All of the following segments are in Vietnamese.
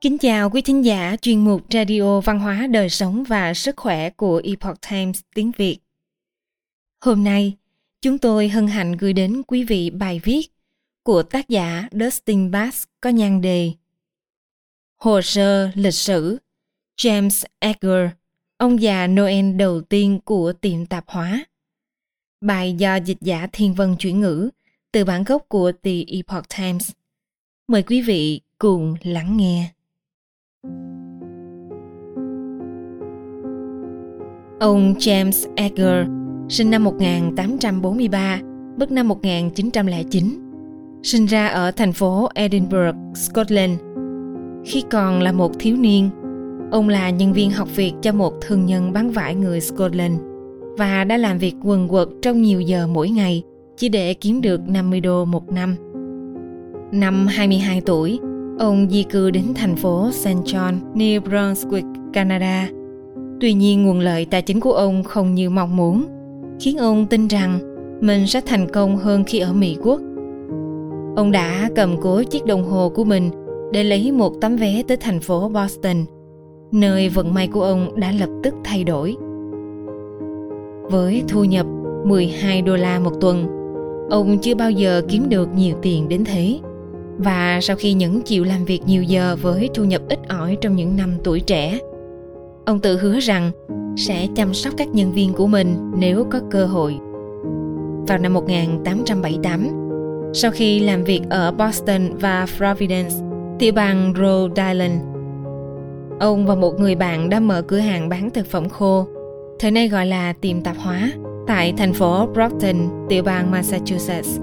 Kính chào quý thính giả chuyên mục Radio Văn hóa Đời sống và Sức khỏe của Epoch Times tiếng Việt. Hôm nay, chúng tôi hân hạnh gửi đến quý vị bài viết của tác giả Dustin Bass có nhan đề Hồ sơ lịch sử James Edgar, ông già Noel đầu tiên của tiệm tạp hóa. Bài do dịch giả Thiên Vân chuyển ngữ từ bản gốc của The Epoch Times. Mời quý vị cùng lắng nghe. Ông James Edgar sinh năm 1843, mất năm 1909. Sinh ra ở thành phố Edinburgh, Scotland. Khi còn là một thiếu niên, ông là nhân viên học việc cho một thương nhân bán vải người Scotland và đã làm việc quần quật trong nhiều giờ mỗi ngày chỉ để kiếm được 50 đô một năm. Năm 22 tuổi, ông di cư đến thành phố St. John, New Brunswick, Canada. Tuy nhiên nguồn lợi tài chính của ông không như mong muốn, khiến ông tin rằng mình sẽ thành công hơn khi ở Mỹ Quốc. Ông đã cầm cố chiếc đồng hồ của mình để lấy một tấm vé tới thành phố Boston, nơi vận may của ông đã lập tức thay đổi. Với thu nhập 12 đô la một tuần, ông chưa bao giờ kiếm được nhiều tiền đến thế. Và sau khi những chịu làm việc nhiều giờ với thu nhập ít ỏi trong những năm tuổi trẻ, ông tự hứa rằng sẽ chăm sóc các nhân viên của mình nếu có cơ hội. Vào năm 1878, sau khi làm việc ở Boston và Providence, tiểu bang Rhode Island, ông và một người bạn đã mở cửa hàng bán thực phẩm khô, thời nay gọi là tiệm tạp hóa, tại thành phố Brockton, tiểu bang Massachusetts.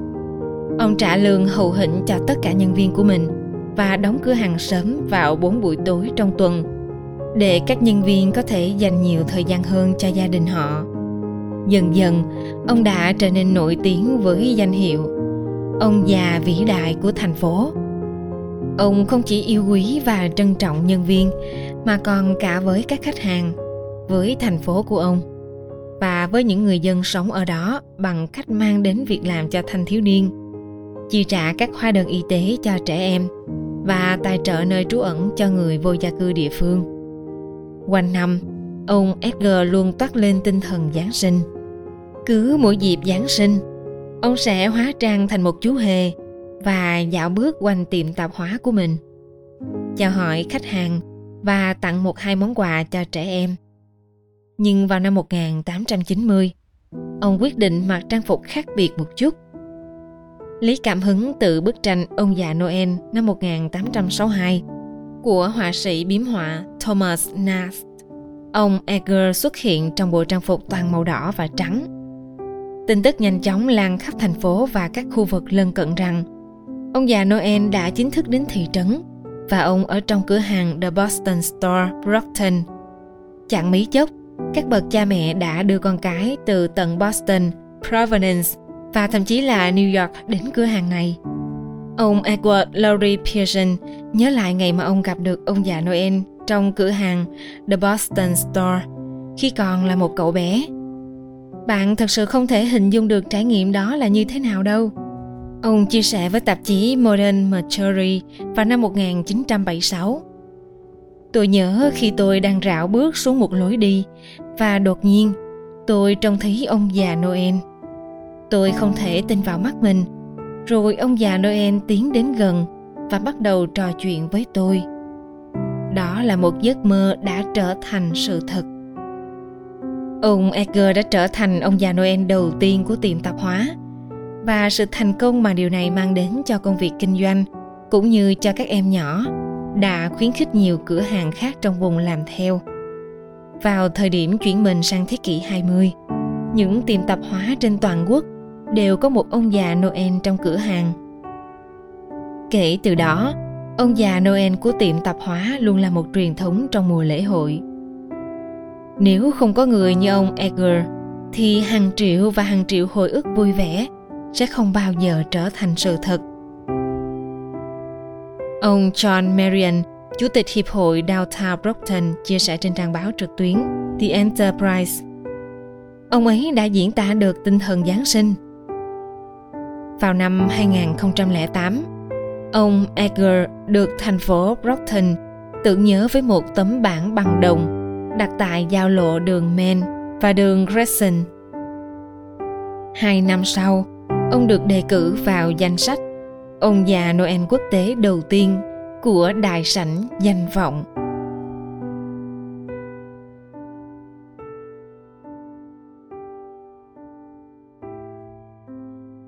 Ông trả lương hậu hĩnh cho tất cả nhân viên của mình và đóng cửa hàng sớm vào 4 buổi tối trong tuần để các nhân viên có thể dành nhiều thời gian hơn cho gia đình họ. Dần dần, ông đã trở nên nổi tiếng với danh hiệu ông già vĩ đại của thành phố. Ông không chỉ yêu quý và trân trọng nhân viên mà còn cả với các khách hàng, với thành phố của ông và với những người dân sống ở đó bằng cách mang đến việc làm cho thanh thiếu niên chi trả các hóa đơn y tế cho trẻ em và tài trợ nơi trú ẩn cho người vô gia cư địa phương. Quanh năm, ông Edgar luôn toát lên tinh thần Giáng sinh. Cứ mỗi dịp Giáng sinh, ông sẽ hóa trang thành một chú hề và dạo bước quanh tiệm tạp hóa của mình. Chào hỏi khách hàng và tặng một hai món quà cho trẻ em. Nhưng vào năm 1890, ông quyết định mặc trang phục khác biệt một chút lấy cảm hứng từ bức tranh Ông già Noel năm 1862 của họa sĩ biếm họa Thomas Nast. Ông Edgar xuất hiện trong bộ trang phục toàn màu đỏ và trắng. Tin tức nhanh chóng lan khắp thành phố và các khu vực lân cận rằng ông già Noel đã chính thức đến thị trấn và ông ở trong cửa hàng The Boston Store Brockton. Chẳng mấy chốc, các bậc cha mẹ đã đưa con cái từ tận Boston, Providence và thậm chí là New York đến cửa hàng này. Ông Edward Laurie Pearson nhớ lại ngày mà ông gặp được ông già Noel trong cửa hàng The Boston Store khi còn là một cậu bé. Bạn thật sự không thể hình dung được trải nghiệm đó là như thế nào đâu. Ông chia sẻ với tạp chí Modern Mercury vào năm 1976. Tôi nhớ khi tôi đang rảo bước xuống một lối đi và đột nhiên tôi trông thấy ông già Noel Tôi không thể tin vào mắt mình. Rồi ông già Noel tiến đến gần và bắt đầu trò chuyện với tôi. Đó là một giấc mơ đã trở thành sự thật. Ông Edgar đã trở thành ông già Noel đầu tiên của tiệm tạp hóa và sự thành công mà điều này mang đến cho công việc kinh doanh cũng như cho các em nhỏ đã khuyến khích nhiều cửa hàng khác trong vùng làm theo. Vào thời điểm chuyển mình sang thế kỷ 20, những tiệm tạp hóa trên toàn quốc đều có một ông già Noel trong cửa hàng. Kể từ đó, ông già Noel của tiệm tạp hóa luôn là một truyền thống trong mùa lễ hội. Nếu không có người như ông Edgar, thì hàng triệu và hàng triệu hồi ức vui vẻ sẽ không bao giờ trở thành sự thật. Ông John Marion, Chủ tịch Hiệp hội Downtown Brockton chia sẻ trên trang báo trực tuyến The Enterprise. Ông ấy đã diễn tả được tinh thần Giáng sinh vào năm 2008, ông Edgar được thành phố Brockton tưởng nhớ với một tấm bảng bằng đồng đặt tại giao lộ đường Main và đường Crescent. Hai năm sau, ông được đề cử vào danh sách ông già Noel quốc tế đầu tiên của đại sảnh danh vọng.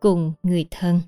cùng người thân.